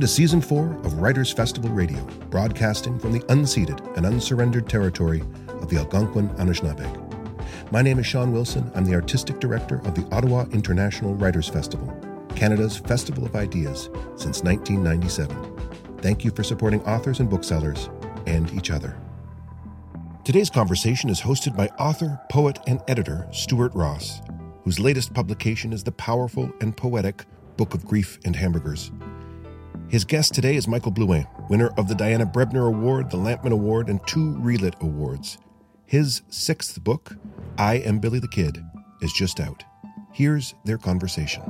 Welcome to Season 4 of Writers Festival Radio, broadcasting from the unceded and unsurrendered territory of the Algonquin Anishinaabeg. My name is Sean Wilson. I'm the Artistic Director of the Ottawa International Writers Festival, Canada's Festival of Ideas since 1997. Thank you for supporting authors and booksellers and each other. Today's conversation is hosted by author, poet, and editor Stuart Ross, whose latest publication is the powerful and poetic Book of Grief and Hamburgers his guest today is Michael Blouin, winner of the Diana Brebner Award, the Lampman Award, and two Relit Awards. His sixth book, I Am Billy the Kid, is just out. Here's their conversation.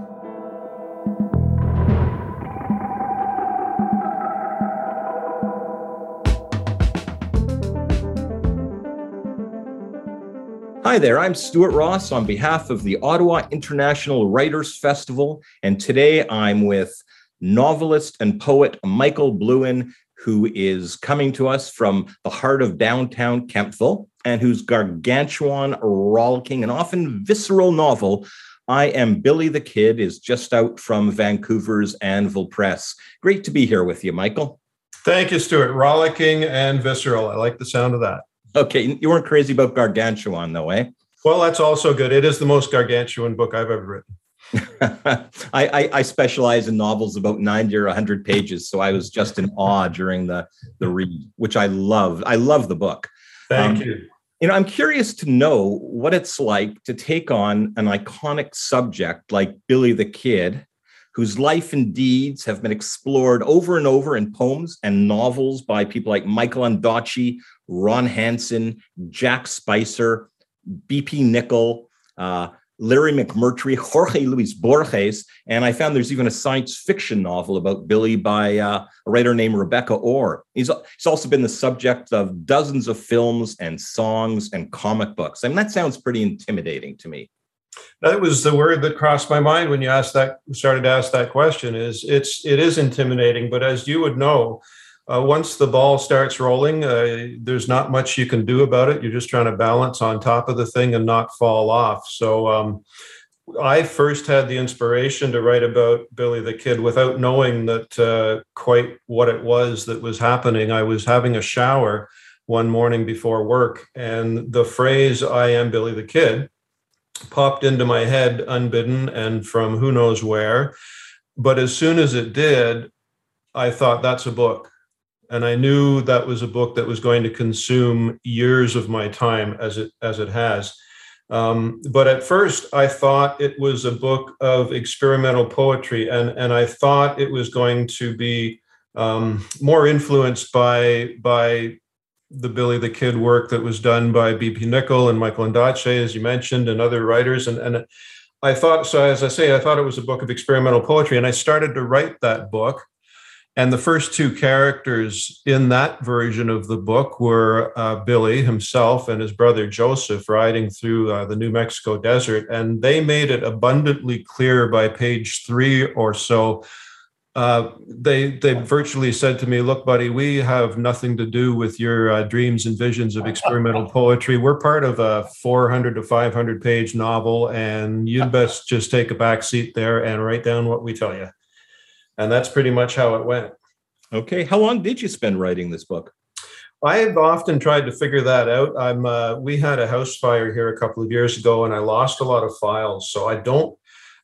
Hi there, I'm Stuart Ross on behalf of the Ottawa International Writers Festival, and today I'm with novelist and poet Michael Blouin, who is coming to us from the heart of downtown Kemptville and whose gargantuan, rollicking, and often visceral novel, I Am Billy the Kid, is just out from Vancouver's Anvil Press. Great to be here with you, Michael. Thank you, Stuart. Rollicking and visceral. I like the sound of that. Okay, you weren't crazy about gargantuan, though, eh? Well, that's also good. It is the most gargantuan book I've ever written. I, I, I, specialize in novels about 90 or 100 pages, so I was just in awe during the, the read, which I love. I love the book. Thank um, you. You know, I'm curious to know what it's like to take on an iconic subject like Billy the Kid, whose life and deeds have been explored over and over in poems and novels by people like Michael Ondaatje, Ron Hansen, Jack Spicer, B.P. Nichol, uh, Larry McMurtry, Jorge Luis Borges, and I found there's even a science fiction novel about Billy by uh, a writer named Rebecca Ore. He's, he's also been the subject of dozens of films and songs and comic books. I mean, that sounds pretty intimidating to me. That was the word that crossed my mind when you asked that, started to ask that question. Is it's it is intimidating, but as you would know, uh, once the ball starts rolling, uh, there's not much you can do about it. You're just trying to balance on top of the thing and not fall off. So, um, I first had the inspiration to write about Billy the Kid without knowing that uh, quite what it was that was happening. I was having a shower one morning before work, and the phrase "I am Billy the Kid" popped into my head unbidden and from who knows where. But as soon as it did, I thought that's a book and I knew that was a book that was going to consume years of my time as it as it has. Um, but at first, I thought it was a book of experimental poetry, and and I thought it was going to be um, more influenced by by the Billy the Kid work that was done by B.P. Nichol and Michael Ondaatje, as you mentioned, and other writers, and and. I thought so. As I say, I thought it was a book of experimental poetry, and I started to write that book and the first two characters in that version of the book were uh, Billy himself and his brother Joseph riding through uh, the New Mexico desert. And they made it abundantly clear by page three or so. Uh, they they virtually said to me, "Look, buddy, we have nothing to do with your uh, dreams and visions of experimental poetry. We're part of a 400 to 500 page novel, and you'd best just take a back seat there and write down what we tell you." And that's pretty much how it went. Okay, how long did you spend writing this book? I've often tried to figure that out. I'm. Uh, we had a house fire here a couple of years ago, and I lost a lot of files, so I don't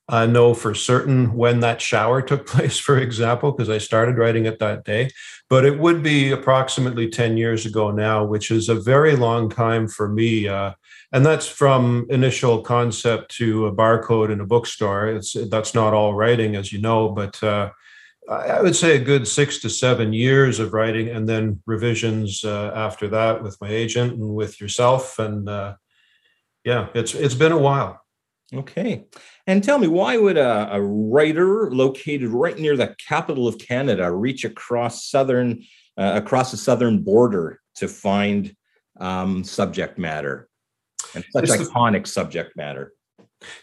uh, know for certain when that shower took place, for example, because I started writing it that day. But it would be approximately ten years ago now, which is a very long time for me. Uh, and that's from initial concept to a barcode in a bookstore. It's that's not all writing, as you know, but uh, I would say a good six to seven years of writing, and then revisions uh, after that with my agent and with yourself. And uh, yeah, it's it's been a while. Okay, and tell me, why would a, a writer located right near the capital of Canada reach across southern uh, across the southern border to find um, subject matter and such it's iconic the, subject matter?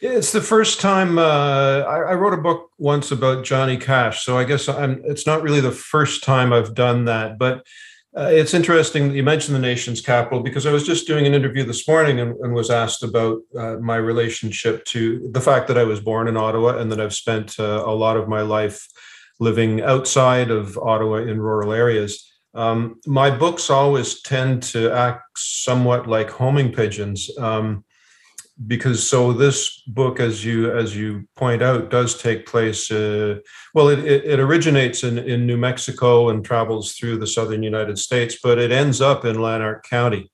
It's the first time uh, I, I, wrote a book once about Johnny Cash, so I guess I'm, it's not really the first time I've done that. But uh, it's interesting that you mentioned the nation's capital because I was just doing an interview this morning and, and was asked about uh, my relationship to the fact that I was born in Ottawa and that I've spent uh, a lot of my life living outside of Ottawa in rural areas. Um, my books always tend to act somewhat like homing pigeons. Um, because so this book as you as you point out does take place uh, well it, it, it, originates in, in new mexico and travels through the southern united states but it ends up in lanark county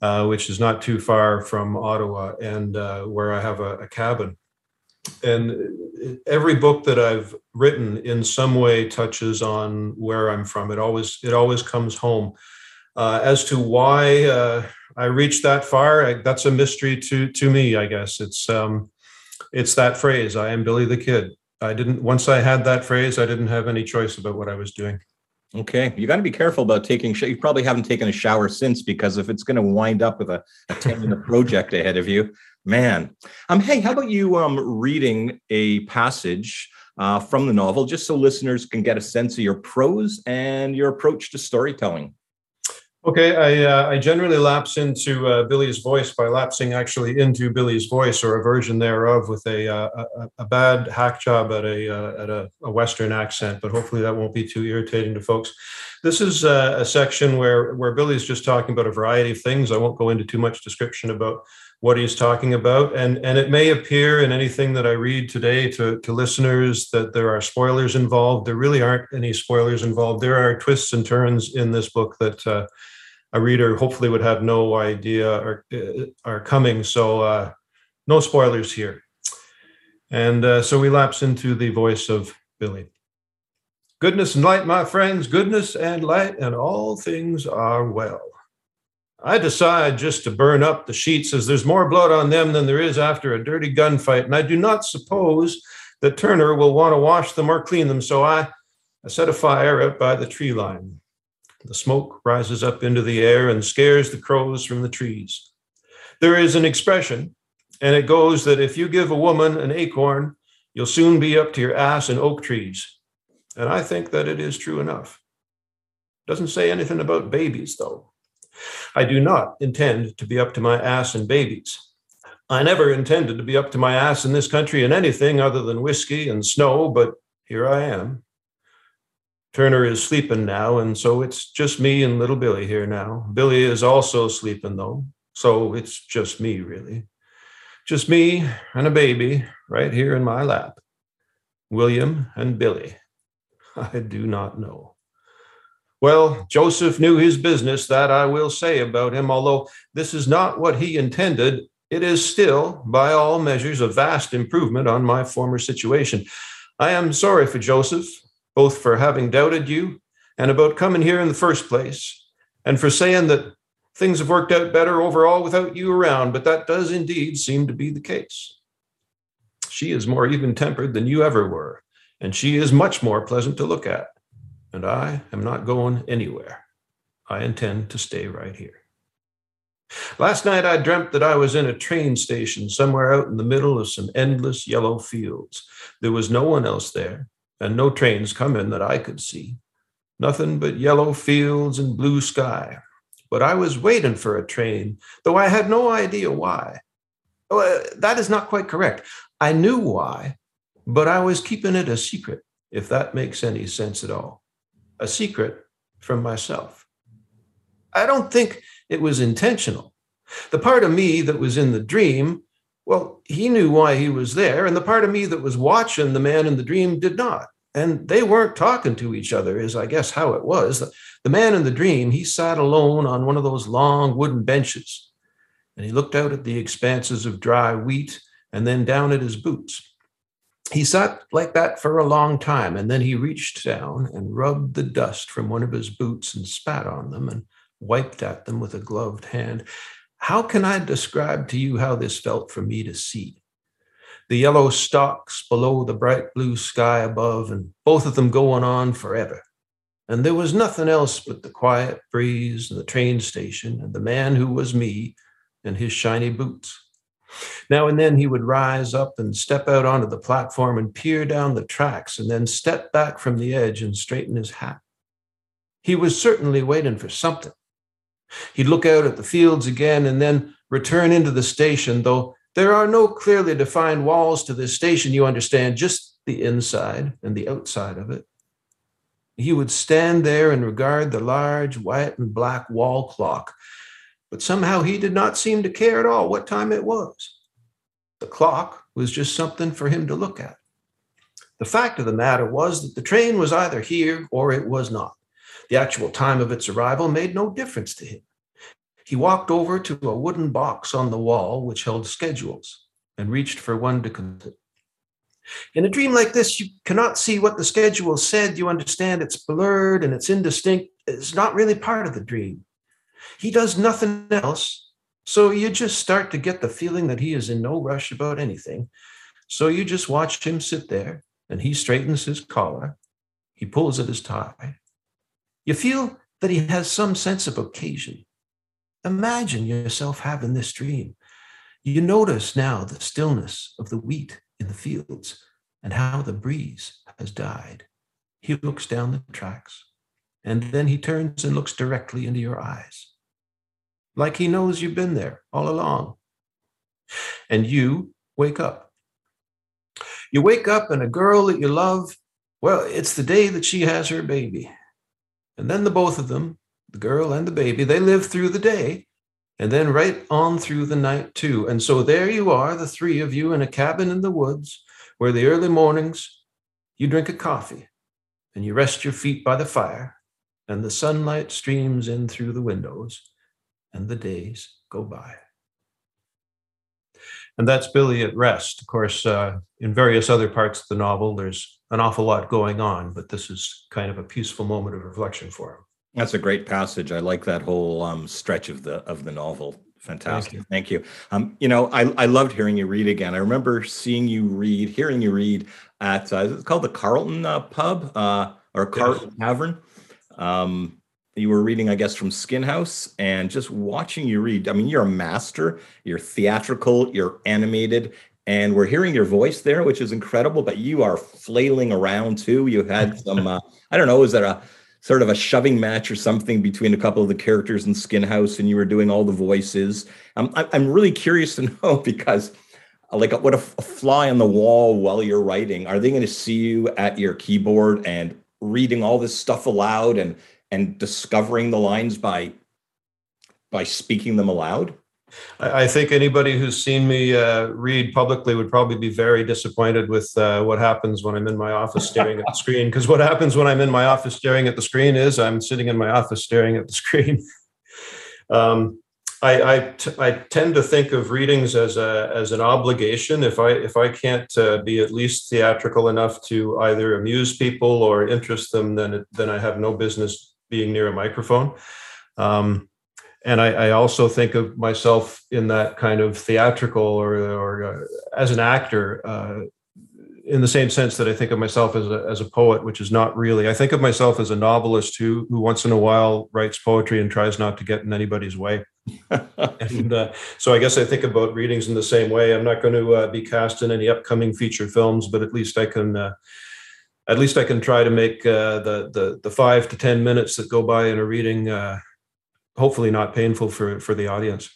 uh, which is not too far from ottawa and uh, where i have a, a, cabin. And every book that i've written in some way touches on where i'm from. It always it always comes home. Uh, as to why uh, I reached that far. I, that's a mystery to to me. I guess it's um, it's that phrase. I am Billy the Kid. I didn't once I had that phrase. I didn't have any choice about what I was doing. Okay, you got to be careful about taking. Sh- you probably haven't taken a shower since because if it's going to wind up with a, a ten minute project ahead of you, man. Um, hey, how about you um reading a passage uh, from the novel just so listeners can get a sense of your prose and your approach to storytelling? Okay, I, uh, I generally lapse into uh, Billy's voice by lapsing actually into Billy's voice or a version thereof with a, uh, a, a, bad hack job at a uh, at a, a, Western accent, but hopefully that won't be too irritating to folks. This is uh, a section where where Billy's just talking about a variety of things. I won't go into too much description about what he's talking about, and and it may appear in anything that I read today to to listeners that there are spoilers involved. There really aren't any spoilers involved. There are twists and turns in this book that uh, a reader hopefully would have no idea are, uh, are coming. So uh, no spoilers here. And uh, so we lapse into the voice of Billy. Goodness and light, my friends, goodness and light, and all things are well. I decide just to burn up the sheets as there's more blood on them than there is after a dirty gunfight, and I do not suppose that Turner will want to wash them or clean them, so I, I set a fire out by the tree line. The smoke rises up into the air and scares the crows from the trees. There is an expression, and it goes that if you give a woman an acorn, you'll soon be up to your ass in oak trees. And I think that it is true enough. Doesn't say anything about babies, though. I do not intend to be up to my ass in babies. I never intended to be up to my ass in this country in anything other than whiskey and snow, but here I am. Turner is sleeping now, and so it's just me and little Billy here now. Billy is also sleeping, though, so it's just me, really. Just me and a baby right here in my lap. William and Billy. I do not know. Well, Joseph knew his business, that I will say about him, although this is not what he intended. It is still, by all measures, a vast improvement on my former situation. I am sorry for Joseph both for having doubted you and about coming here in the first place, and for saying that things have worked out better overall without you around, but that does indeed seem to be the case. She is more even tempered than you ever were, and she is much more pleasant to look at. And I am not going anywhere. I intend to stay right here. Last night I dreamt that I was in a train station somewhere out in the middle of some endless yellow fields. There was no one else there, and no trains come in that I could see. Nothing but yellow fields and blue sky. But I was waiting for a train, though I had no idea why. Well, that is not quite correct. I knew why, but I was keeping it a secret, if that makes any sense at all. A secret from myself. I don't think it was intentional. The part of me that was in the dream well, he knew why he was there, and the part of me that was watching the man in the dream did not. And they weren't talking to each other, is I guess how it was. The man in the dream, he sat alone on one of those long wooden benches, and he looked out at the expanses of dry wheat and then down at his boots. He sat like that for a long time, and then he reached down and rubbed the dust from one of his boots and spat on them and wiped at them with a gloved hand. How can I describe to you how this felt for me to see? The yellow stalks below the bright blue sky above, and both of them going on forever. And there was nothing else but the quiet breeze and the train station and the man who was me and his shiny boots. Now and then he would rise up and step out onto the platform and peer down the tracks and then step back from the edge and straighten his hat. He was certainly waiting for something. He'd look out at the fields again and then return into the station, though there are no clearly defined walls to this station, you understand, just the inside and the outside of it. He would stand there and regard the large white and black wall clock, but somehow he did not seem to care at all what time it was. The clock was just something for him to look at. The fact of the matter was that the train was either here or it was not. The actual time of its arrival made no difference to him. He walked over to a wooden box on the wall which held schedules and reached for one to consult. In a dream like this, you cannot see what the schedule said. You understand it's blurred and it's indistinct. It's not really part of the dream. He does nothing else. So you just start to get the feeling that he is in no rush about anything. So you just watch him sit there and he straightens his collar. He pulls at his tie. You feel that he has some sense of occasion. Imagine yourself having this dream. You notice now the stillness of the wheat in the fields and how the breeze has died. He looks down the tracks and then he turns and looks directly into your eyes, like he knows you've been there all along. And you wake up. You wake up, and a girl that you love, well, it's the day that she has her baby. And then the both of them, the girl and the baby, they live through the day and then right on through the night too. And so there you are, the three of you in a cabin in the woods where the early mornings you drink a coffee and you rest your feet by the fire and the sunlight streams in through the windows and the days go by. And that's Billy at rest. Of course, uh, in various other parts of the novel, there's an awful lot going on, but this is kind of a peaceful moment of reflection for him. That's a great passage. I like that whole um, stretch of the of the novel. Fantastic. Thank you. Thank you. Um, you know, I, I loved hearing you read again. I remember seeing you read, hearing you read at uh, it's called the Carlton uh, Pub uh, or Carlton yes. Tavern. Um, you were reading, I guess, from Skin House, and just watching you read. I mean, you're a master. You're theatrical. You're animated, and we're hearing your voice there, which is incredible. But you are flailing around too. You had some. Uh, I don't know. Is that a sort of a shoving match or something between a couple of the characters in Skin House, and you were doing all the voices. Um, I, I'm really curious to know because, like, what a, a fly on the wall while you're writing? Are they going to see you at your keyboard and reading all this stuff aloud and and discovering the lines by by speaking them aloud? I think anybody who's seen me uh, read publicly would probably be very disappointed with uh, what happens when I'm in my office staring at the screen. Because what happens when I'm in my office staring at the screen is I'm sitting in my office staring at the screen. um, I, I, t- I tend to think of readings as a as an obligation. If I if I can't uh, be at least theatrical enough to either amuse people or interest them, then it, then I have no business being near a microphone. Um, and I, I, also think of myself in that kind of theatrical or, or uh, as an actor uh, in the same sense that I think of myself as a, as a poet, which is not really. I think of myself as a novelist who, who once in a while writes poetry and tries not to get in anybody's way. and uh, so I guess I think about readings in the same way. I'm not going to uh, be cast in any upcoming feature films, but at least I can. Uh, at least I can try to make uh, the, the the five to ten minutes that go by in a reading hopefully not painful for for the audience.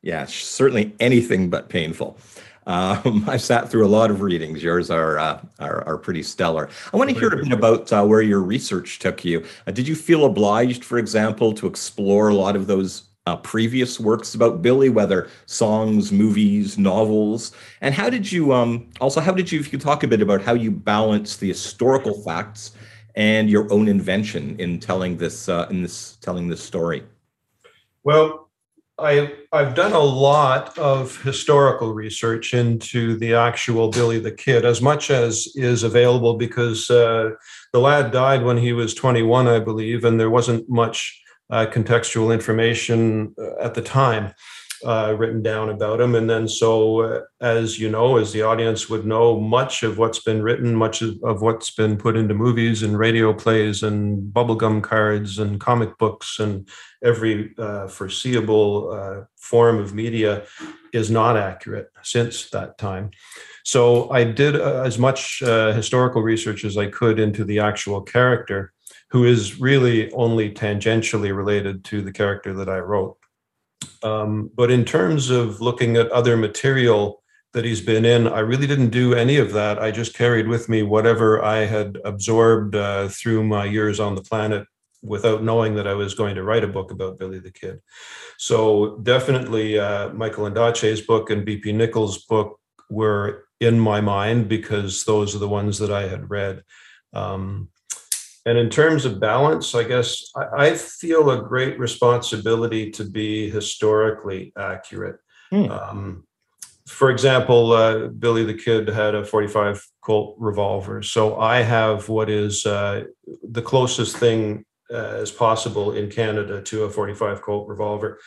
Yeah, certainly anything but painful. Um, I've sat through a lot of readings. Yours are uh, are, are, pretty stellar. I want to hear a bit about uh, where your research took you. Uh, did you feel obliged, for example, to explore a lot of those uh, previous works about Billy, whether songs, movies, novels? And how did you um, also how did you, if you talk a bit about how you balance the historical facts and your own invention in telling this uh, in this telling this story? Well, I, I've done a lot of historical research into the actual Billy the Kid, as much as is available, because uh, the lad died when he was 21, I believe, and there wasn't much uh, contextual information uh, at the time uh, written down about him. And then, so uh, as you know, as the audience would know, much of what's been written, much of, of what's been put into movies and radio plays and bubblegum cards and comic books and every uh, foreseeable uh, form of media is not accurate since that time. So I did uh, as much historical research as I could into the actual character, who is really only tangentially related to the character that I wrote. Um, but in terms of looking at other material that he's been in. I really didn't do any of that. I just carried with me whatever I had absorbed uh, through my years on the planet without knowing that I was going to write a book about Billy the Kid. So definitely uh, Michael Ondaatje's book and BP Nichols' book were in my mind because those are the ones that I had read. Um, and in terms of balance, I guess I, I, feel a great responsibility to be historically accurate. Hmm. Um, for example, uh, Billy the Kid had a 45 Colt revolver. So I have what is uh, the closest thing uh, as possible in Canada to a 45 Colt revolver.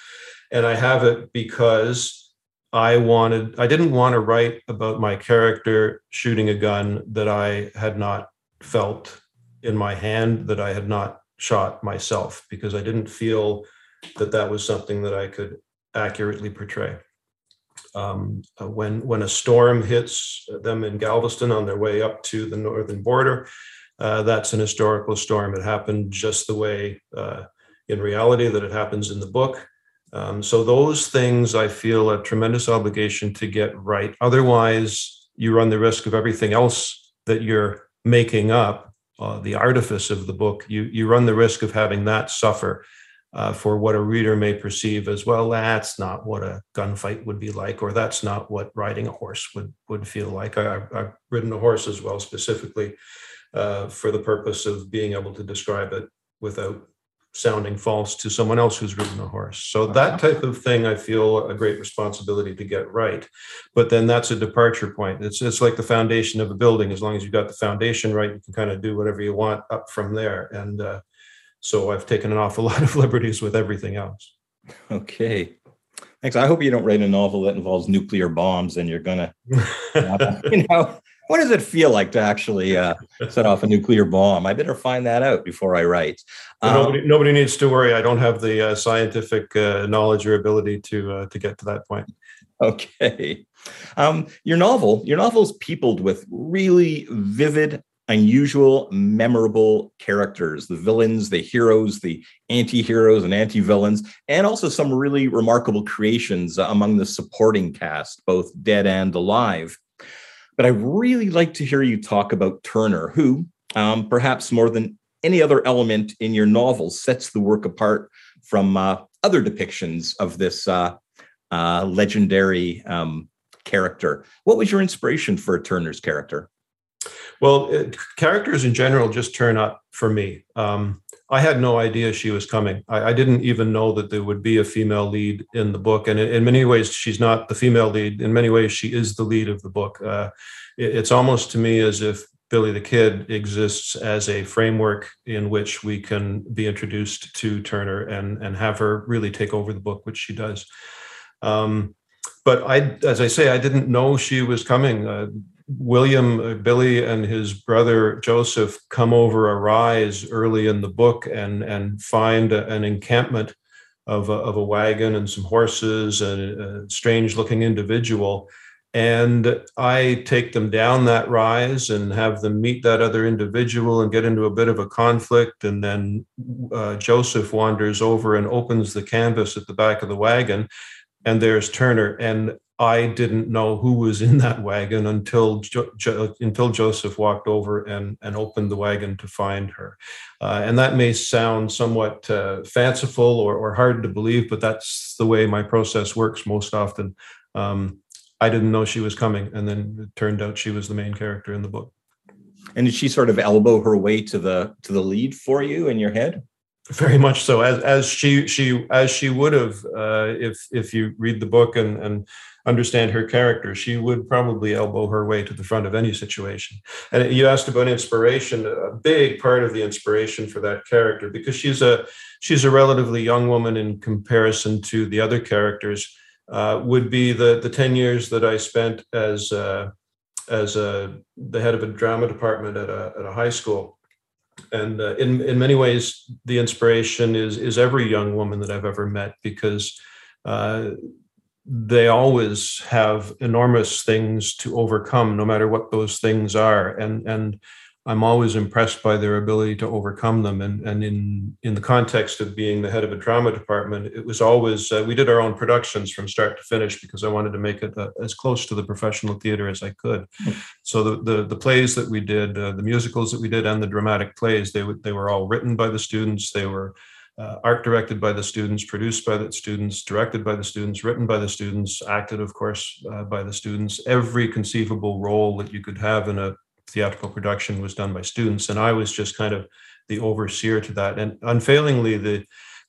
And I have it because I wanted, I didn't want to write about my character shooting a gun that I had not felt in my hand, that I had not shot myself, because I didn't feel that that was something that I could accurately portray. Um, uh, when when a storm hits them in Galveston on their way up to the northern border, uh, that's an historical storm. It happened just the way uh, in reality that it happens in the book. Um, so those things I feel a tremendous obligation to get right. Otherwise, you run the risk of everything else that you're making up, uh, the artifice of the book. You you run the risk of having that suffer uh, for what a reader may perceive as well. That's not what a gunfight would be like, or that's not what riding a horse would would feel like. I, have ridden a horse as well, specifically uh, for the purpose of being able to describe it without sounding false to someone else who's ridden a horse. So that type of thing, I feel a great responsibility to get right. But then that's a departure point. It's it's like the foundation of a building. As long as you've got the foundation right, you can kind of do whatever you want up from there. And uh, so I've taken an awful lot of liberties with everything else. Okay. Thanks. I hope you don't write a novel that involves nuclear bombs and you're gonna, you know, what does it feel like to actually uh, set off a nuclear bomb? I better find that out before I write. Um, nobody, nobody, needs to worry. I don't have the uh, scientific uh, knowledge or ability to uh, to get to that point. Okay. Um, your novel, your novel is peopled with really vivid unusual, memorable characters the villains, the heroes, the anti heroes and anti villains, and also some really remarkable creations among the supporting cast, both dead and alive. But I really like to hear you talk about Turner, who, um, perhaps more than any other element in your novel, sets the work apart from uh, other depictions of this uh, uh, legendary um, character. What was your inspiration for Turner's character? Well, it, characters in general just turn up for me. Um, I had no idea she was coming. I, I, didn't even know that there would be a female lead in the book. And in, in, many ways, she's not the female lead. In many ways, she is the lead of the book. Uh, it, it's almost to me as if Billy the Kid exists as a framework in which we can be introduced to Turner and, and have her really take over the book, which she does. Um, but I, as I say, I didn't know she was coming. Uh, William, uh, Billy, and his brother Joseph come over a rise early in the book and and find a, an encampment of a, of a wagon and some horses and a strange looking individual. And I take them down that rise and have them meet that other individual and get into a bit of a conflict. And then uh, Joseph wanders over and opens the canvas at the back of the wagon and there's Turner. And I didn't know who was in that wagon until jo- jo- until Joseph walked over and and opened the wagon to find her, uh, and that may sound somewhat uh, fanciful or, or hard to believe, but that's the way my process works most often. Um, I didn't know she was coming, and then it turned out she was the main character in the book. And did she sort of elbow her way to the to the lead for you in your head? Very much so, as as she she as she would have uh, if if you read the book and and understand her character, she would probably elbow her way to the front of any situation. And you asked about inspiration, a big part of the inspiration for that character, because she's a she's a relatively young woman in comparison to the other characters, uh, would be the the ten years that I spent as uh, as a, the head of a drama department at a at a high school. And uh, in in many ways, the inspiration is is every young woman that I've ever met because uh, they always have enormous things to overcome, no matter what those things are. And and I'm always impressed by their ability to overcome them. And, and in, in the context of being the head of a drama department, it was always, uh, we did our own productions from start to finish because I wanted to make it uh, as close to the professional theater as I could. Hmm. So the, the, the plays that we did, uh, the musicals that we did, and the dramatic plays, they, w- they were all written by the students. They were uh, art directed by the students, produced by the students, directed by the students, written by the students, acted, of course, uh, by the students. Every conceivable role that you could have in a theatrical production was done by students, and I was just kind of the overseer to that. And unfailingly, the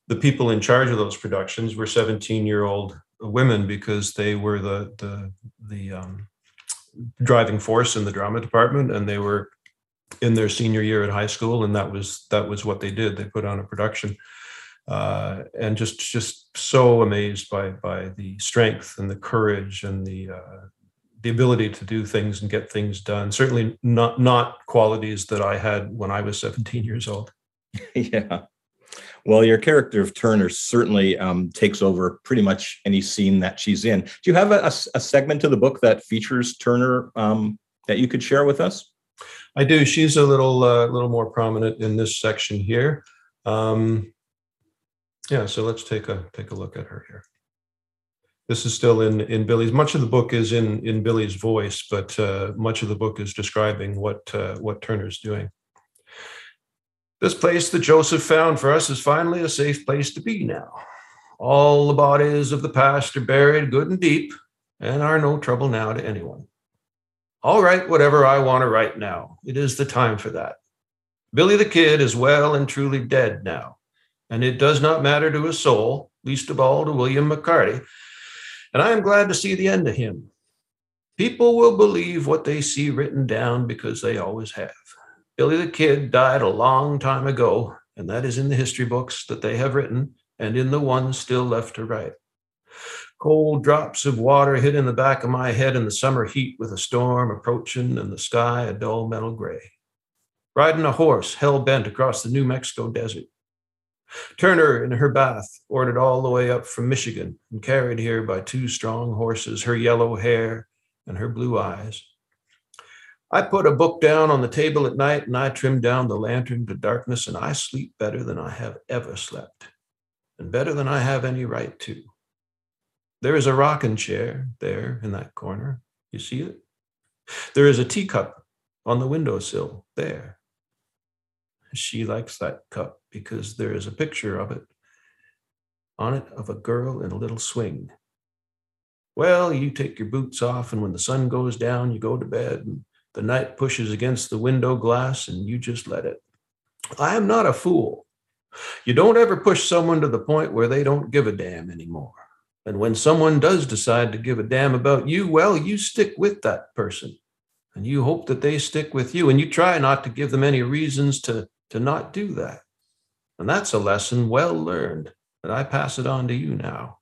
the people in charge of those productions were 17 year old women because they were the the the um, driving force in the drama department, and they were in their senior year at high school, and that was that was what they did. They put on a production. Uh, and just just so amazed by by the strength and the courage and the uh, the ability to do things and get things done. Certainly not not qualities that I had when I was 17 years old. yeah. Well, your character of Turner certainly um, takes over pretty much any scene that she's in. Do you have a, a, a segment of the book that features Turner um, that you could share with us? I do. She's a little uh, little more prominent in this section here. Um, yeah, so let's take a take a look at her here. This is still in in Billy's. Much of the book is in in Billy's voice, but uh, much of the book is describing what uh, what Turner's doing. This place that Joseph found for us is finally a safe place to be now. All the bodies of the past are buried good and deep, and are no trouble now to anyone. I'll write whatever I want to write now. It is the time for that. Billy the Kid is well and truly dead now, and it does not matter to his soul, least of all to William McCarty, and I am glad to see the end of him. People will believe what they see written down because they always have. Billy the Kid died a long time ago, and that is in the history books that they have written and in the ones still left to write. Cold drops of water hit in the back of my head in the summer heat with a storm approaching and the sky a dull metal gray. Riding a horse hell bent across the New Mexico desert. Turner, in her bath, ordered all the way up from Michigan and carried here by two strong horses, her yellow hair and her blue eyes. I put a book down on the table at night and I trim down the lantern to darkness, and I sleep better than I have ever slept, and better than I have any right to. There is a rocking chair there in that corner. You see it? There is a teacup on the windowsill there. She likes that cup because there is a picture of it on it of a girl in a little swing. Well, you take your boots off, and when the sun goes down, you go to bed, and the night pushes against the window glass, and you just let it. I am not a fool. You don't ever push someone to the point where they don't give a damn anymore. And when someone does decide to give a damn about you, well, you stick with that person and you hope that they stick with you and you try not to give them any reasons to to not do that. And that's a lesson well learned, that I pass it on to you now.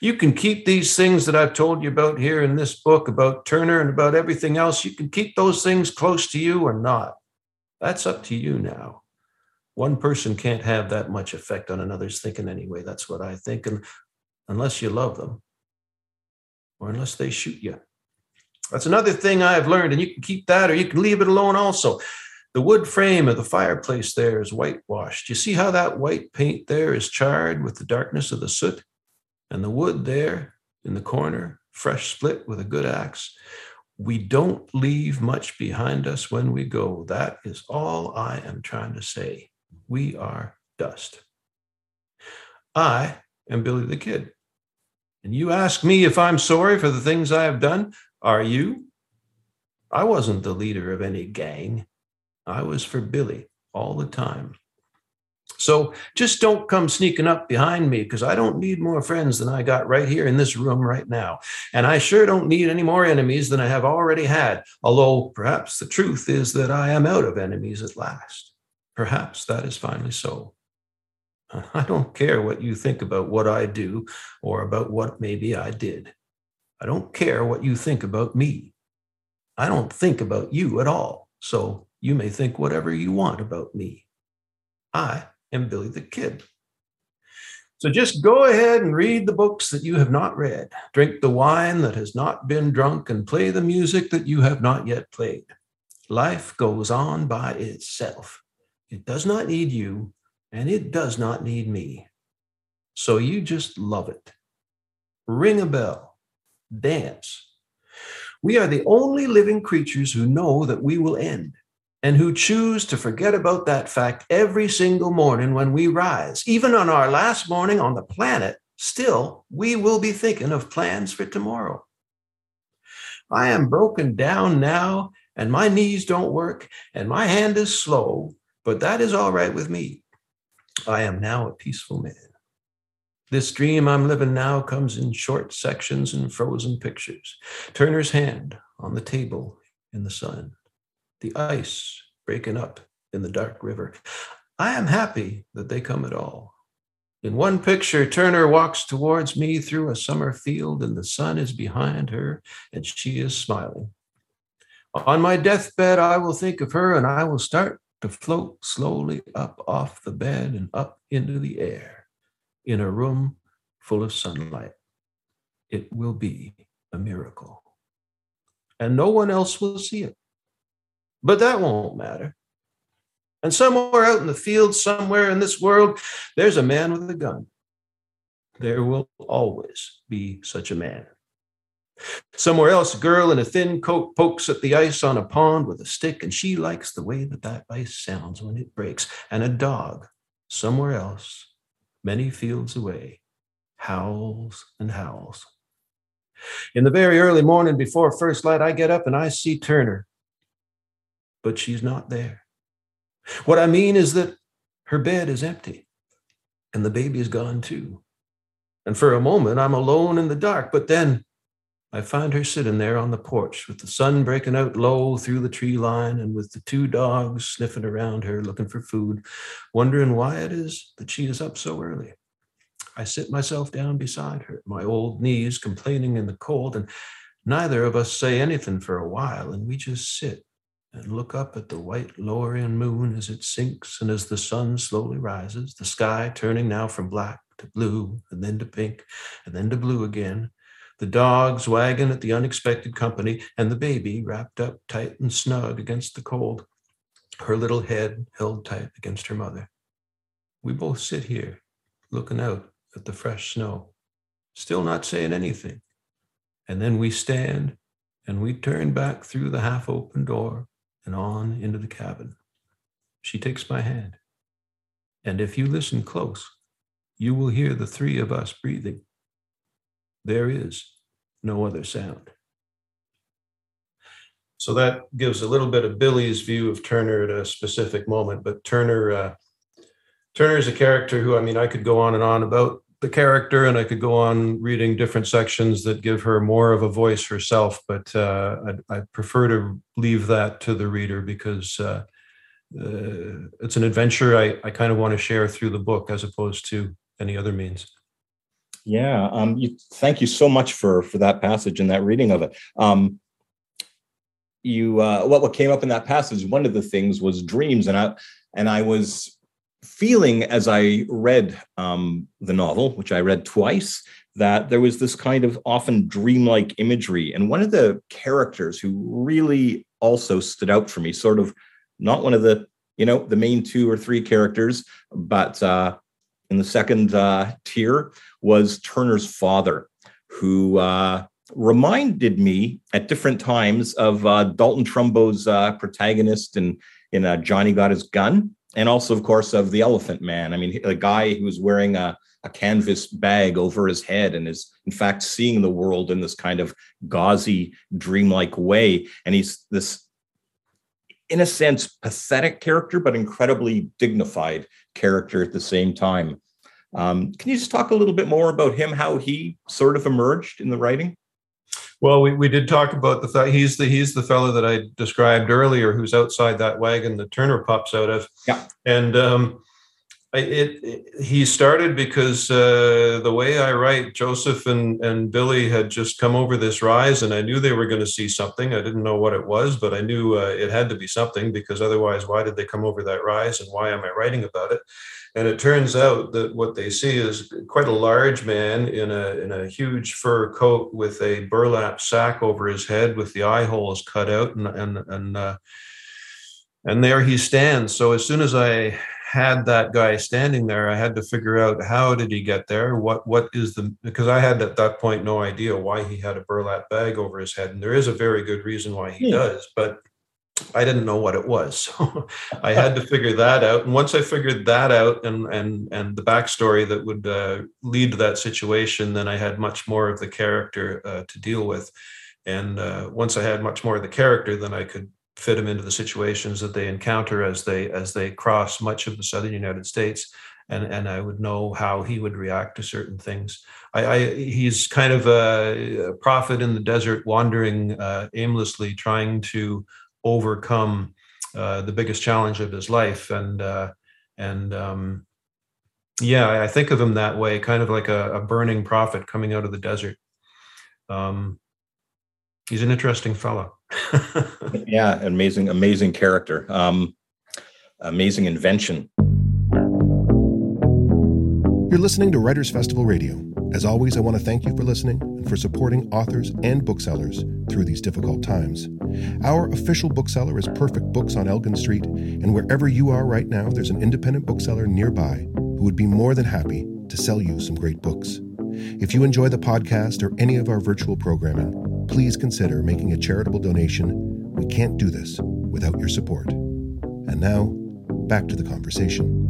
You can keep these things that I've told you about here in this book about Turner and about everything else. You can keep those things close to you or not. That's up to you now. One person can't have that much effect on another's thinking anyway. That's what I think. And unless you love them or unless they shoot you. That's another thing I've learned. And you can keep that or you can leave it alone also. The wood frame of the fireplace there is whitewashed. You see how that white paint there is charred with the darkness of the soot? And the wood there in the corner, fresh split with a good axe. We don't leave much behind us when we go. That is all I am trying to say. We are dust. I am Billy the Kid. And you ask me if I'm sorry for the things I have done. Are you? I wasn't the leader of any gang. I was for Billy all the time. So just don't come sneaking up behind me because I don't need more friends than I got right here in this room right now. And I sure don't need any more enemies than I have already had. Although perhaps the truth is that I am out of enemies at last. Perhaps that is finally so. I don't care what you think about what I do or about what maybe I did. I don't care what you think about me. I don't think about you at all. So you may think whatever you want about me. I am Billy the Kid. So just go ahead and read the books that you have not read, drink the wine that has not been drunk, and play the music that you have not yet played. life goes on by itself. It does not need you, and it does not need me. So you just love it. Ring a bell, dance. We are the only living creatures who know that we will end and who choose to forget about that fact every single morning when we rise. Even on our last morning on the planet, still, we will be thinking of plans for tomorrow. I am broken down now, and my knees don't work, and my hand is slow, but that is all right with me. I am now a peaceful man. This dream I'm living now comes in short sections and frozen pictures. Turner's hand on the table in the sun, the ice breaking up in the dark river. I am happy that they come at all. In one picture, Turner walks towards me through a summer field, and the sun is behind her, and she is smiling. On my deathbed, I will think of her, and I will start to float slowly up off the bed and up into the air in a room full of sunlight. It will be a miracle. And no one else will see it. But that won't matter. And somewhere out in the field, somewhere in this world, there's a man with a gun. There will always be such a man. Somewhere else, a girl in a thin coat pokes at the ice on a pond with a stick, and she likes the way that that ice sounds when it breaks. And a dog, somewhere else, many fields away, howls and howls. In the very early morning before first light, I get up and I see Turner, but she's not there. What I mean is that her bed is empty and the baby is gone too. And for a moment, I'm alone in the dark, but then I find her sitting there on the porch with the sun breaking out low through the tree line and with the two dogs sniffing around her looking for food, wondering why it is that she is up so early. I sit myself down beside her, my old knees complaining in the cold, and neither of us say anything for a while, and we just sit and look up at the white lowering moon as it sinks and as the sun slowly rises, the sky turning now from black to blue and then to pink and then to blue again the dogs wagging at the unexpected company, and the baby wrapped up tight and snug against the cold, her little head held tight against her mother. We both sit here, looking out at the fresh snow, still not saying anything. And then we stand and we turn back through the half open door and on into the cabin. She takes my hand. And if you listen close, you will hear the three of us breathing there is no other sound. So that gives a little bit of Billy's view of Turner at a specific moment. But Turner, uh, Turner is a character who, I mean, I could go on and on about the character, and I could go on reading different sections that give her more of a voice herself. But uh, I, I, prefer to leave that to the reader because uh, uh it's an adventure I, I kind of want to share through the book as opposed to any other means. Yeah, um, you, thank you so much for for that passage and that reading of it. Um, you uh, what what came up in that passage? One of the things was dreams, and I and I was feeling as I read um, the novel, which I read twice, that there was this kind of often dreamlike imagery, and one of the characters who really also stood out for me, sort of not one of the you know the main two or three characters, but uh, in the second uh, tier was Turner's father, who uh, reminded me at different times of uh, Dalton Trumbo's uh, protagonist in, in uh, Johnny Got His Gun, and also, of course, of The Elephant Man. I mean, a guy who was wearing a, a canvas bag over his head and is, in fact, seeing the world in this kind of gauzy, dreamlike way. And he's this in a sense, pathetic character, but incredibly dignified character at the same time. Um, can you just talk a little bit more about him, how he sort of emerged in the writing? Well, we, we did talk about the fact he's the he's the fellow that I described earlier, who's outside that wagon that Turner pops out of. Yeah, and um, it, it, he started because uh, the way I write, Joseph and and Billy had just come over this rise, and I knew they were going to see something. I didn't know what it was, but I knew uh, it had to be something because otherwise, why did they come over that rise, and why am I writing about it? And it turns out that what they see is quite a large man in a in a huge fur coat with a burlap sack over his head, with the eye holes cut out, and and and. Uh, and there he stands. So as soon as I had that guy standing there, I had to figure out how did he get there? What what is the because I had at that point no idea why he had a burlap bag over his head, and there is a very good reason why he yeah. does, but I didn't know what it was. So I had to figure that out. And once I figured that out and and and the backstory that would uh, lead to that situation, then I had much more of the character uh, to deal with. And uh, once I had much more of the character, then I could fit him into the situations that they encounter as they as they cross much of the southern United States. And, and I would know how he would react to certain things. I, I he's kind of a, a, prophet in the desert, wandering uh, aimlessly, trying to overcome uh, the biggest challenge of his life. And uh, and um, yeah, I think of him that way, kind of like a, a burning prophet coming out of the desert. Um, he's an interesting fellow. yeah, amazing, amazing character. Um, amazing invention. You're listening to Writers Festival Radio. As always, I want to thank you for listening and for supporting authors and booksellers through these difficult times. Our official bookseller is Perfect Books on Elgin Street, and wherever you are right now, there's an independent bookseller nearby who would be more than happy to sell you some great books. If you enjoy the podcast or any of our virtual programming, please consider making a charitable donation. We can't do this without your support. And now, back to the conversation.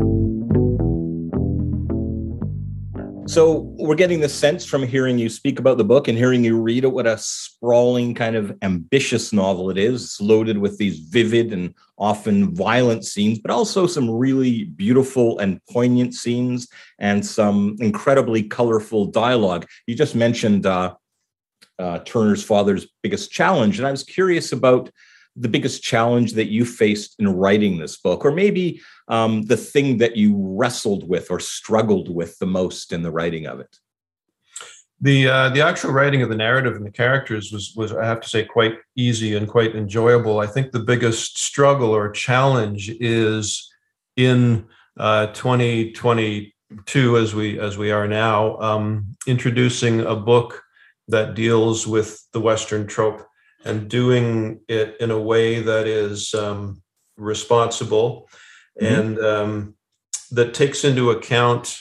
So we're getting the sense from hearing you speak about the book and hearing you read it what a sprawling kind of ambitious novel it is. It's loaded with these vivid and often violent scenes, but also some really beautiful and poignant scenes and some incredibly colorful dialogue. You just mentioned uh, uh, Turner's father's biggest challenge, and I was curious about the biggest challenge that you faced in writing this book, or maybe um, the thing that you wrestled with or struggled with the most in the writing of it? The uh, the actual writing of the narrative and the characters was was I have to say quite easy and quite enjoyable. I think the biggest struggle or challenge is in uh, 2022 as we as we are now um, introducing a book that deals with the Western trope and doing it in a way that is um, responsible mm-hmm. and um, that takes into account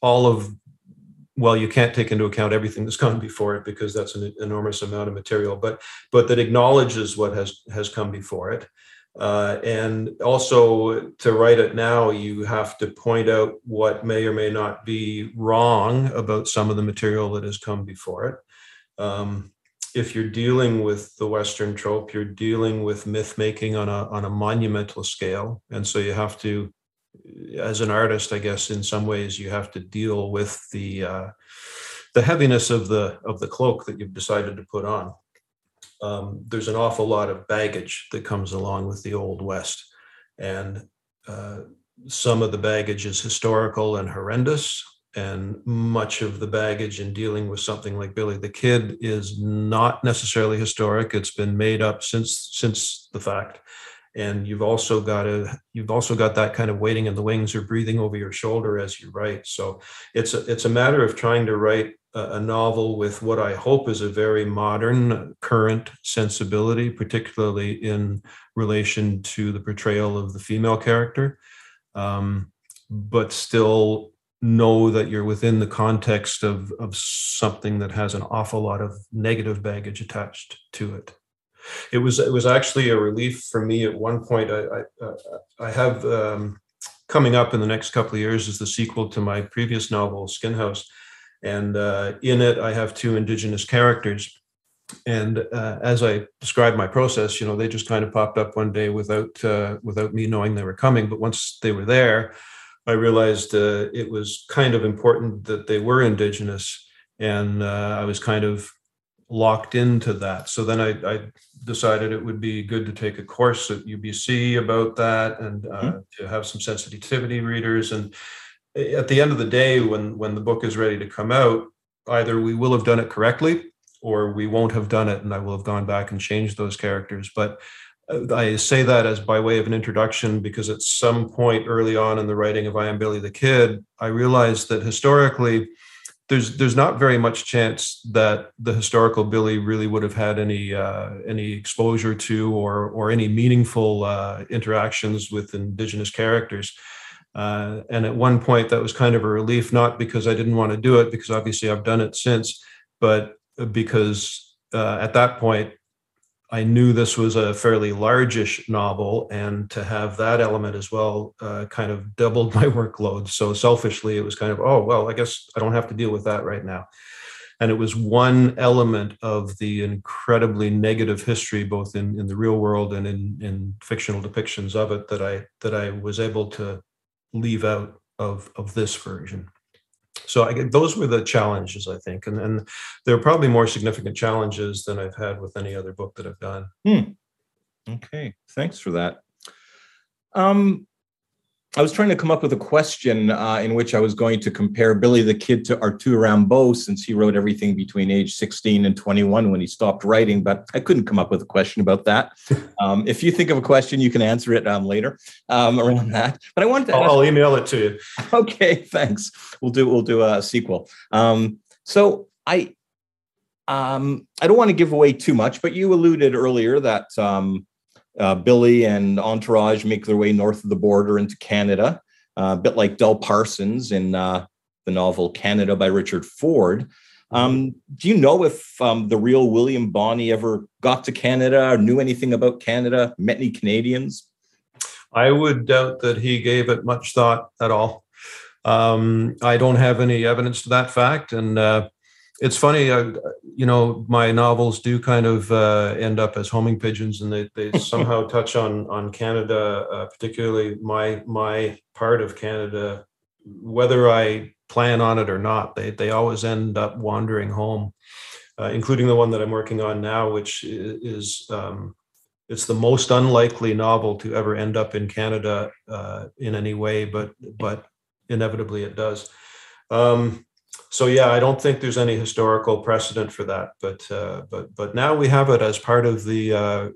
all of well you can't take into account everything that's gone before it because that's an enormous amount of material but but that acknowledges what has has come before it uh, and also to write it now you have to point out what may or may not be wrong about some of the material that has come before it um, if you're dealing with the Western trope, you're dealing with myth making on a on a monumental scale, and so you have to, as an artist, I guess in some ways you have to deal with the uh, the heaviness of the of the cloak that you've decided to put on. Um, there's an awful lot of baggage that comes along with the old West, and uh, some of the baggage is historical and horrendous and much of the baggage in dealing with something like Billy the Kid is not necessarily historic. It's been made up since since the fact, and you've also got a you've also got that kind of waiting in the wings or breathing over your shoulder as you write. So it's a, it's a matter of trying to write a, novel with what I hope is a very modern, current sensibility, particularly in relation to the portrayal of the female character. Um, but still know that you're within the context of, of something that has an awful lot of negative baggage attached to it. It was it was actually a relief for me at one point. I I, uh, I have um, coming up in the next couple of years is the sequel to my previous novel Skin House, and uh, in it I have two indigenous characters. And uh, as I described my process, you know, they just kind of popped up one day without uh, without me knowing they were coming. But once they were there, I realized uh, it was kind of important that they were indigenous, and uh, I was kind of locked into that. So then I, I, decided it would be good to take a course at UBC about that and uh, mm-hmm. to have some sensitivity readers. And at the end of the day, when when the book is ready to come out, either we will have done it correctly or we won't have done it, and I will have gone back and changed those characters. But I say that as by way of an introduction because at some point early on in the writing of I Am Billy the Kid, I realized that historically, there's there's not very much chance that the historical Billy really would have had any uh, any exposure to or or any meaningful uh, interactions with indigenous characters. Uh, and at one point, that was kind of a relief, not because I didn't want to do it, because obviously I've done it since, but because uh, at that point I knew this was a fairly largish novel, and to have that element as well uh, kind of doubled my workload. So selfishly, it was kind of, oh, well, I guess I don't have to deal with that right now. And it was one element of the incredibly negative history, both in, in the real world and in, in fictional depictions of it, that I that I was able to leave out of of this version so I, those were the challenges I think, and and there are probably more significant challenges than I've had with any other book that I've done. Hmm. Okay, thanks for that. Um, I was trying to come up with a question uh, in which I was going to compare Billy the Kid to Arthur Rimbaud since he wrote everything between age 16 and 21 when he stopped writing, but I couldn't come up with a question about that. Um, if you think of a question, you can answer it um, later um, around that. But I wanted to. I'll, I'll, email it to you. Okay, thanks. We'll do we'll do a sequel. Um, so I um, I don't want to give away too much, but you alluded earlier that um, uh, Billy and Entourage make their way north of the border into Canada, uh, a bit like Dell Parsons in uh, the novel Canada by Richard Ford. Um, do you know if um, the real William Bonney ever got to Canada or knew anything about Canada, met any Canadians? I would doubt that he gave it much thought at all. Um, I don't have any evidence to that fact. And uh, it's funny, uh, you know, my novels do kind of uh, end up as homing pigeons, and they, they somehow touch on on Canada, uh, particularly my my part of Canada. Whether I plan on it or not, they they always end up wandering home, uh, including the one that I'm working on now, which is um, it's the most unlikely novel to ever end up in Canada uh, in any way, but but inevitably it does. Um, so yeah, I don't think there's any historical precedent for that, but uh, but but now we have it as part of the uh,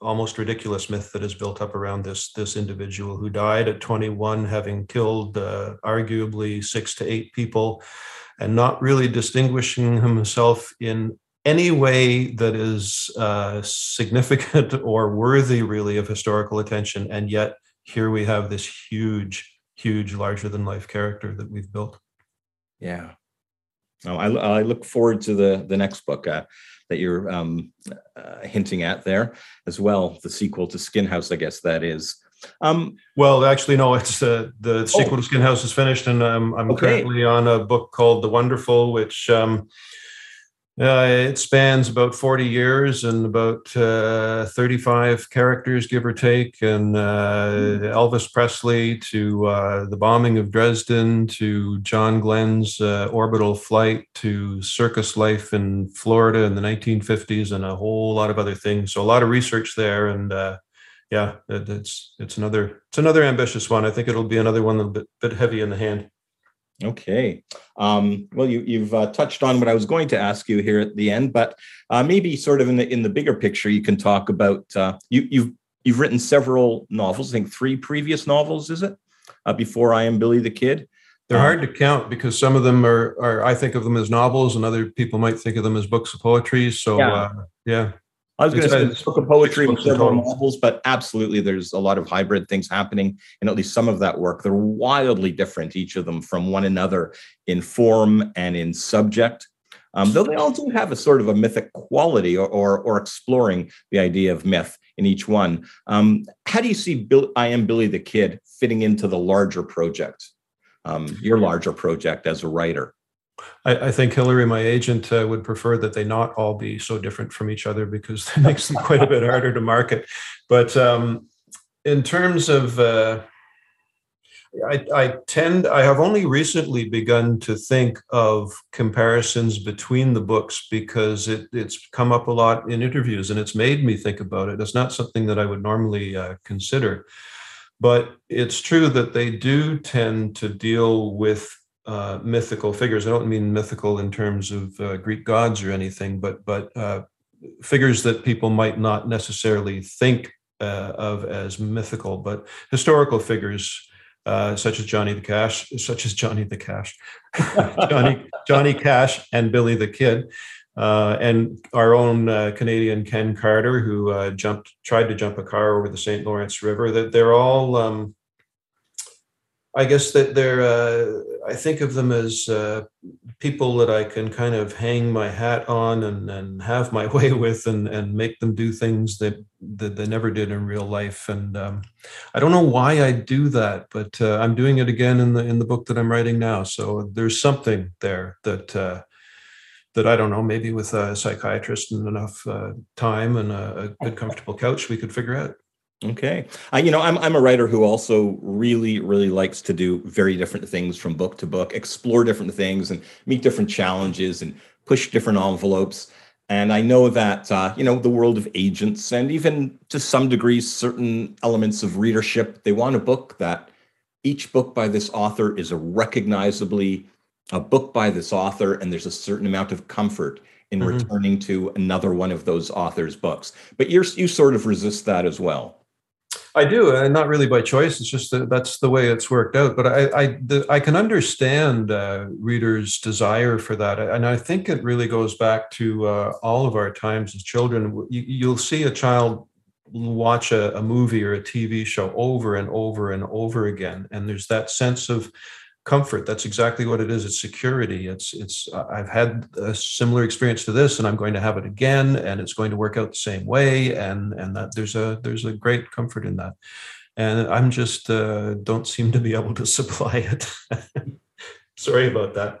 almost ridiculous myth that is built up around this this individual who died at 21, having killed uh, arguably six to eight people, and not really distinguishing himself in any way that is uh, significant or worthy, really, of historical attention. And yet, here we have this huge, huge, larger than life character that we've built. Yeah, Oh, I, I, look forward to the the next book uh, that you're um, uh, hinting at there as well. The sequel to Skin House, I guess that is. Um, well, actually, no. It's uh, the sequel oh. to Skin House is finished, and um, I'm okay. currently on a book called The Wonderful, which um, uh, it spans about 40 years and about uh, 35 characters, give or take, and uh, hmm. Elvis Presley to uh, the bombing of Dresden to John Glenn's uh, orbital flight to circus life in Florida in the 1950s and a whole lot of other things. So a lot of research there, and uh, yeah, it, it's it's another it's another ambitious one. I think it'll be another one a bit bit heavy in the hand. Okay. Um, well, you, have uh, touched on what I was going to ask you here at the end, but uh, maybe sort of in the in the bigger picture, you can talk about uh, you, you've you've written several novels. I think three previous novels, is it? Uh, before I am Billy the Kid. They're hard to count because some of them are, are I think of them as novels, and other people might think of them as books of poetry. So yeah. Uh, yeah. I was going to say a book of poetry and several novels, but absolutely, there's a lot of hybrid things happening in at least some of that work. They're wildly different, each of them, from one another in form and in subject. Um, though they all do have a sort of a mythic quality or, or, or exploring the idea of myth in each one. Um, how do you see Bill, I Am Billy the Kid fitting into the larger project, um, your larger project as a writer? I, I, think Hillary, my agent, uh, would prefer that they not all be so different from each other because that makes them quite a bit harder to market. But um, in terms of, uh, I, I, tend, I have only recently begun to think of comparisons between the books because it, it's come up a lot in interviews and it's made me think about it. It's not something that I would normally uh, consider. But it's true that they do tend to deal with uh, mythical figures. I don't mean mythical in terms of uh, Greek gods or anything, but but uh, figures that people might not necessarily think uh, of as mythical, but historical figures uh, such as Johnny the Cash, such as Johnny the Cash, Johnny Johnny Cash, and Billy the Kid. Uh, and our own Canadian Ken Carter, who jumped, tried to jump a car over the St. Lawrence River. That they're all, um, I guess that they're. Uh, I think of them as uh, people that I can kind of hang my hat on and, and have my way with, and and make them do things that that they never did in real life. And um, I don't know why I do that, but uh, I'm doing it again in the in the book that I'm writing now. So there's something there that that I don't know, maybe with a psychiatrist and enough uh, time and a, a, good, comfortable couch, we could figure out. Okay, I, you know, I'm I'm a writer who also really really likes to do very different things from book to book, explore different things, and meet different challenges and push different envelopes. And I know that uh, you know the world of agents and even to some degree certain elements of readership, they want a book that each book by this author is a recognizably a book by this author and there's a certain amount of comfort in mm-hmm. returning to another one of those authors books but you're you sort of resist that as well I do, and not really by choice. It's just that that's the way it's worked out. But I, I, the, I can understand uh, readers' desire for that, and I think it really goes back to uh, all of our times as children. You, will see a child watch a, a, movie or a TV show over and over and over again, and there's that sense of comfort. That's exactly what it is. It's security. It's it's i've had a similar experience to this and i'm going to have it again and it's going to work out the same way and and that there's a there's a great comfort in that. And i'm just uh, don't seem to be able to supply it. Sorry about that.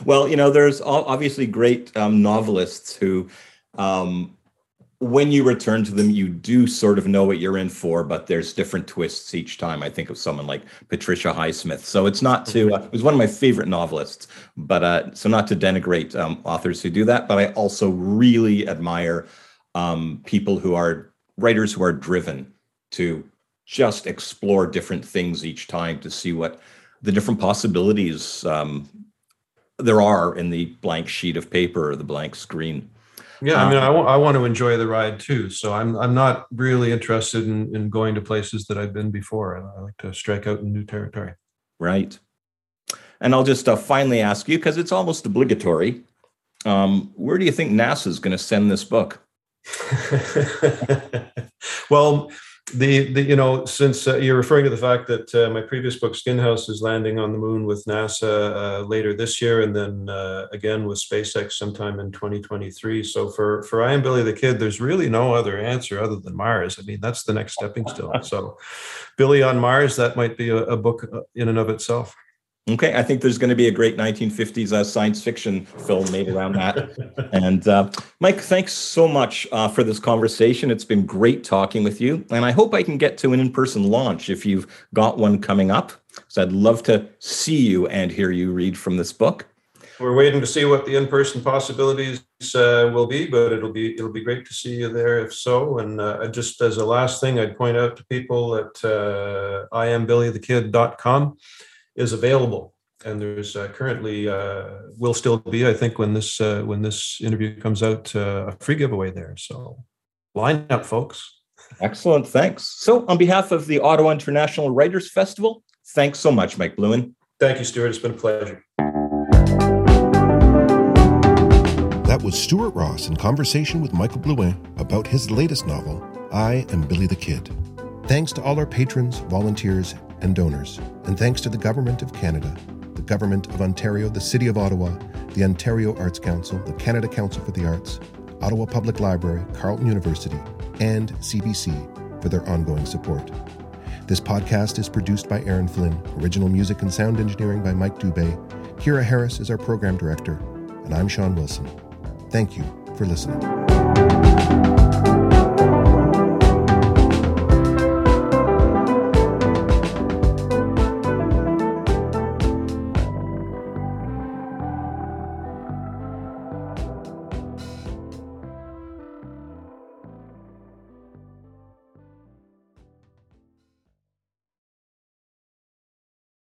Well you know there's obviously great um, novelists who um, when you return to them, you do sort of know what you're in for, but there's different twists each time. I think of someone like Patricia Highsmith. So it's not to, uh, it was one of my favorite novelists, but uh, so not to denigrate um, authors who do that, but I also really admire um, people who are writers who are driven to just explore different things each time to see what the different possibilities um, there are in the blank sheet of paper or the blank screen. Yeah, I mean, I, w- I want to enjoy the ride too. So I'm I'm not really interested in, in going to places that I've been before. I like to strike out in new territory. Right. And I'll just uh, finally ask you because it's almost obligatory. Um, where do you think NASA is going to send this book? well, the, the you know since uh, you're referring to the fact that uh, my previous book skin house is landing on the moon with nasa uh, later this year and then uh, again with spacex sometime in 2023 so for for i am billy the kid there's really no other answer other than mars. I mean that's the next stepping stone. So billy on mars that might be a, a book uh, in and of itself Okay, I think there's going to be a great 1950s uh, science fiction film made around that. and uh, Mike, thanks so much uh, for this conversation. It's been great talking with you, and I hope I can get to an in-person launch if you've got one coming up. So I'd love to see you and hear you read from this book. We're waiting to see what the in-person possibilities uh, will be, but it'll be it'll be great to see you there if so. And uh, just as a last thing, I'd point out to people at uh, iambillythekid.com is available. And there's uh, currently uh, will still be i think when this uh, when this interview comes out uh, a free giveaway there. So line up folks. Excellent. Thanks. So on behalf of the ottawa international writers festival thanks so much mike blouin thank you stuart. It's been a pleasure. That was stuart ross in conversation with michael blouin about his latest novel i am billy the kid. Thanks to all our patrons volunteers and donors. And thanks to the Government of Canada, the Government of Ontario, the City of Ottawa, the Ontario Arts Council, the Canada Council for the Arts, Ottawa Public Library, Carleton University, and CBC for their ongoing support. This podcast is produced by Aaron Flynn, original music and sound engineering by Mike Dubé. Kira Harris is our program director, and I'm Sean Wilson. Thank you for listening.